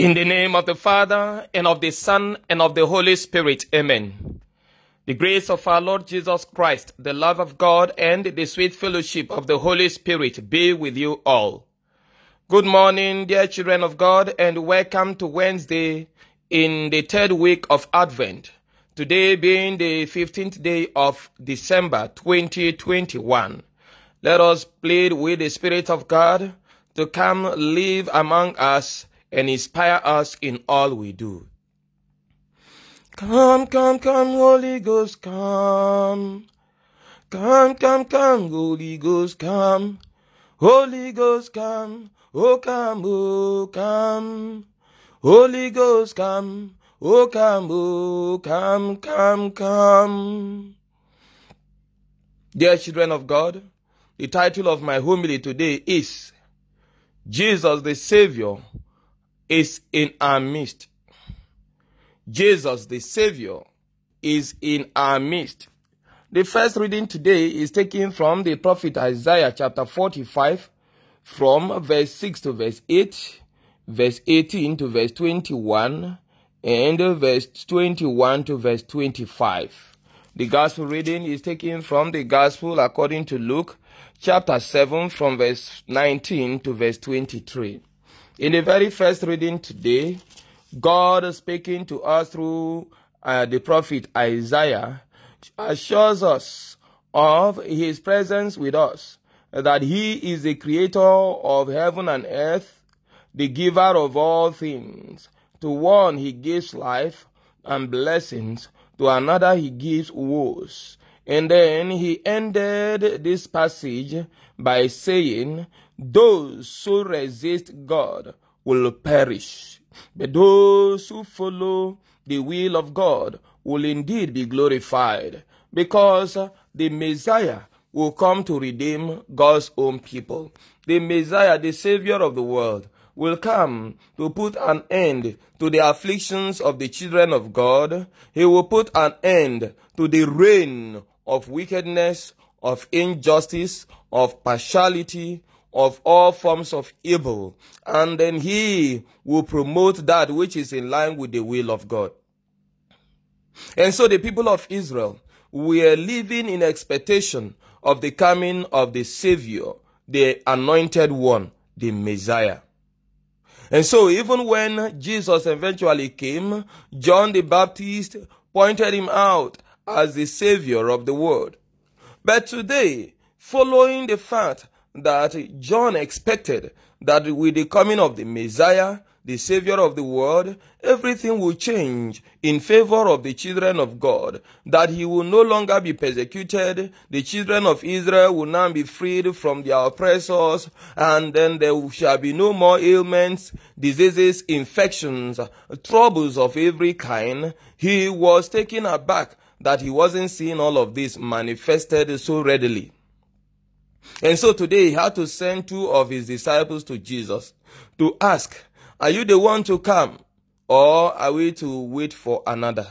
In the name of the Father, and of the Son, and of the Holy Spirit. Amen. The grace of our Lord Jesus Christ, the love of God, and the sweet fellowship of the Holy Spirit be with you all. Good morning, dear children of God, and welcome to Wednesday in the third week of Advent. Today being the 15th day of December 2021. Let us plead with the Spirit of God to come live among us and inspire us in all we do. Come, come, come, Holy Ghost, come. Come, come, come, Holy Ghost, come. Holy Ghost, come. Oh, come, oh, come. Holy Ghost, come. Oh, come, oh, come, come, come. Dear children of God, the title of my homily today is Jesus the Savior is in our midst. Jesus, the Savior, is in our midst. The first reading today is taken from the prophet Isaiah chapter 45 from verse 6 to verse 8, verse 18 to verse 21, and verse 21 to verse 25. The gospel reading is taken from the gospel according to Luke chapter 7 from verse 19 to verse 23. In the very first reading today, God speaking to us through uh, the prophet Isaiah assures us of his presence with us, that he is the creator of heaven and earth, the giver of all things. To one he gives life and blessings, to another he gives woes. And then he ended this passage by saying, those who resist God will perish, but those who follow the will of God will indeed be glorified, because the Messiah will come to redeem God's own people. The Messiah, the Savior of the world, will come to put an end to the afflictions of the children of God. He will put an end to the reign of wickedness, of injustice, of partiality, of all forms of evil, and then he will promote that which is in line with the will of God. And so the people of Israel were living in expectation of the coming of the Savior, the anointed one, the Messiah. And so even when Jesus eventually came, John the Baptist pointed him out as the Savior of the world. But today, following the fact that John expected that with the coming of the Messiah, the Savior of the world, everything will change in favor of the children of God, that he will no longer be persecuted, the children of Israel will now be freed from their oppressors, and then there shall be no more ailments, diseases, infections, troubles of every kind. He was taken aback that he wasn't seeing all of this manifested so readily. And so today he had to send two of his disciples to Jesus to ask, Are you the one to come? Or are we to wait for another?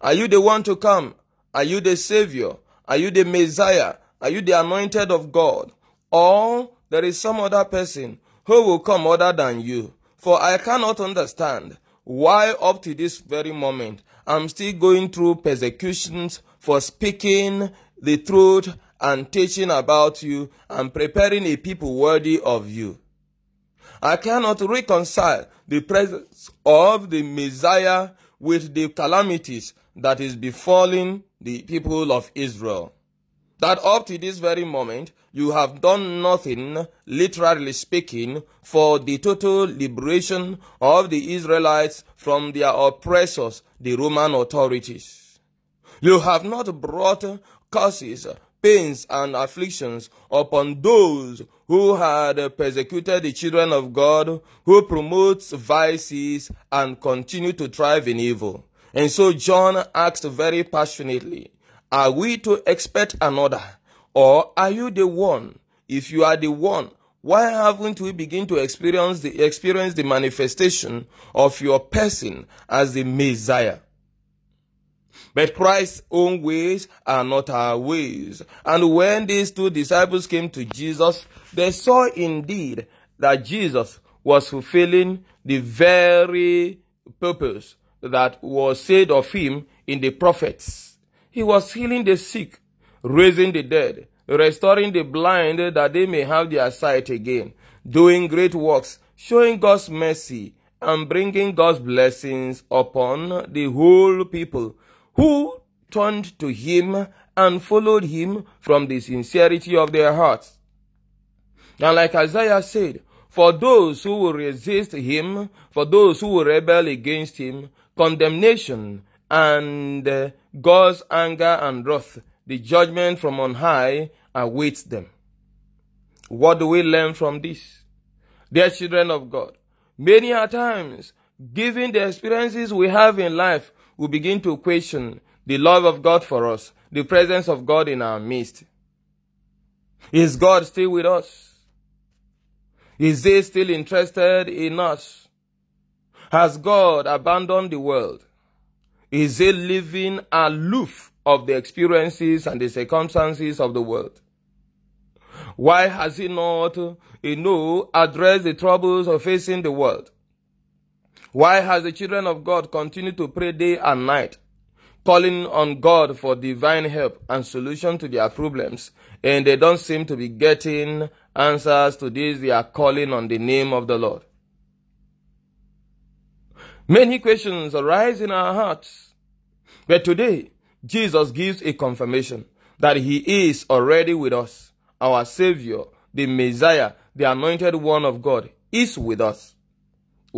Are you the one to come? Are you the Savior? Are you the Messiah? Are you the anointed of God? Or there is some other person who will come other than you? For I cannot understand why up to this very moment I'm still going through persecutions for speaking the truth and teaching about you and preparing a people worthy of you. I cannot reconcile the presence of the Messiah with the calamities that is befalling the people of Israel. That up to this very moment, you have done nothing, literally speaking, for the total liberation of the Israelites from their oppressors, the Roman authorities. You have not brought curses pains and afflictions upon those who had persecuted the children of God, who promotes vices and continue to thrive in evil. And so John asked very passionately, are we to expect another? Or are you the one? If you are the one, why haven't we begin to experience the, experience the manifestation of your person as the Messiah? But Christ's own ways are not our ways. And when these two disciples came to Jesus, they saw indeed that Jesus was fulfilling the very purpose that was said of him in the prophets. He was healing the sick, raising the dead, restoring the blind that they may have their sight again, doing great works, showing God's mercy, and bringing God's blessings upon the whole people who turned to him and followed him from the sincerity of their hearts. And like Isaiah said, for those who will resist him, for those who will rebel against him, condemnation and uh, God's anger and wrath, the judgment from on high awaits them. What do we learn from this? Dear children of God, many a times, given the experiences we have in life, we begin to question the love of God for us, the presence of God in our midst. Is God still with us? Is He still interested in us? Has God abandoned the world? Is He living aloof of the experiences and the circumstances of the world? Why has He not, you know, addressed the troubles of facing the world? Why has the children of God continued to pray day and night, calling on God for divine help and solution to their problems, and they don't seem to be getting answers to this, they are calling on the name of the Lord. Many questions arise in our hearts, but today, Jesus gives a confirmation that He is already with us. Our Savior, the Messiah, the anointed one of God, is with us.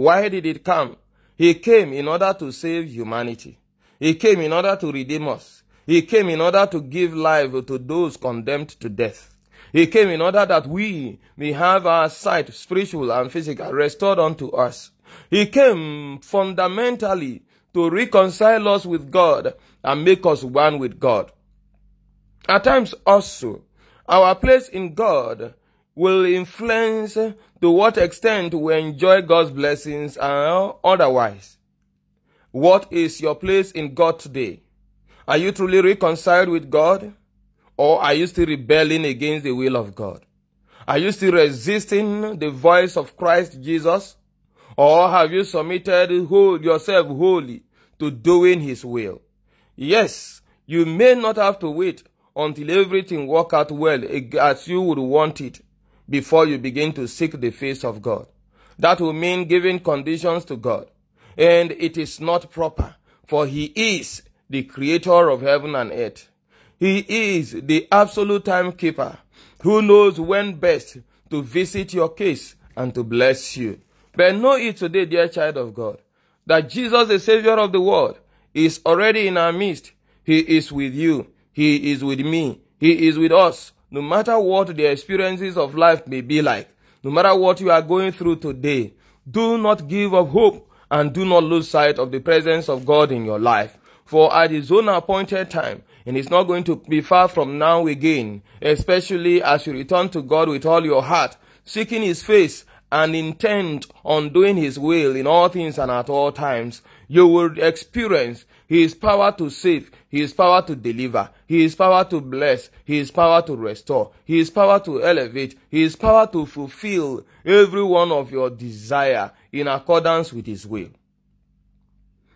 Why did it come? He came in order to save humanity. He came in order to redeem us. He came in order to give life to those condemned to death. He came in order that we may have our sight, spiritual and physical, restored unto us. He came fundamentally to reconcile us with God and make us one with God. At times also, our place in God will influence to what extent we enjoy God's blessings and otherwise. What is your place in God today? Are you truly reconciled with God? Or are you still rebelling against the will of God? Are you still resisting the voice of Christ Jesus? Or have you submitted yourself wholly to doing His will? Yes, you may not have to wait until everything work out well eh, as you would want it before you begin to seek the face of God. That will mean giving conditions to God. And it is not proper, for He is the creator of heaven and earth. He is the absolute timekeeper who knows when best to visit your case and to bless you. But know it today, dear child of God, that Jesus, the Savior of the world, is already in our midst. He is with you. He is with me. He is with us no matter what the experiences of life may be like, no matter what you are going through today, do not give up hope and do not lose sight of the presence of God in your life. For at his own appointed time, and it's not going to be far from now again, especially as you return to God with all your heart, seeking his face and intent on doing his will in all things and at all times, you will experience his power to save, his power to deliver, his power to bless, his power to restore, his power to elevate, his power to fulfill every one of your desire in accordance with his will.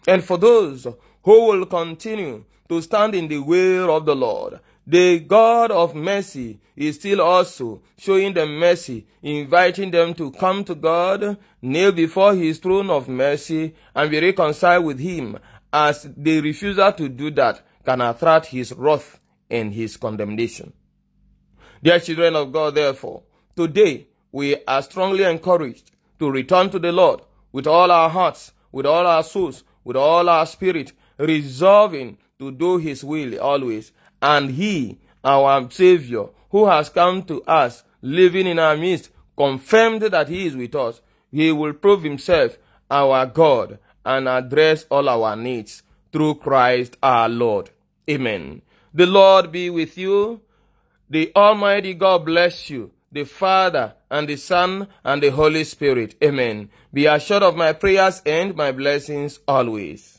And for those who will continue to stand in the way of the Lord, the God of mercy is still also showing them mercy, inviting them to come to God, kneel before his throne of mercy, and be reconciled with him, as the refusal to do that can attract his wrath and his condemnation. Dear children of God, therefore, today we are strongly encouraged to return to the Lord with all our hearts, with all our souls, with all our spirit, resolving to do his will always and he, our Savior, who has come to us, living in our midst, confirmed that he is with us. He will prove himself our God and address all our needs through Christ our Lord. Amen. The Lord be with you. The Almighty God bless you. The Father and the Son and the Holy Spirit. Amen. Be assured of my prayers and my blessings always.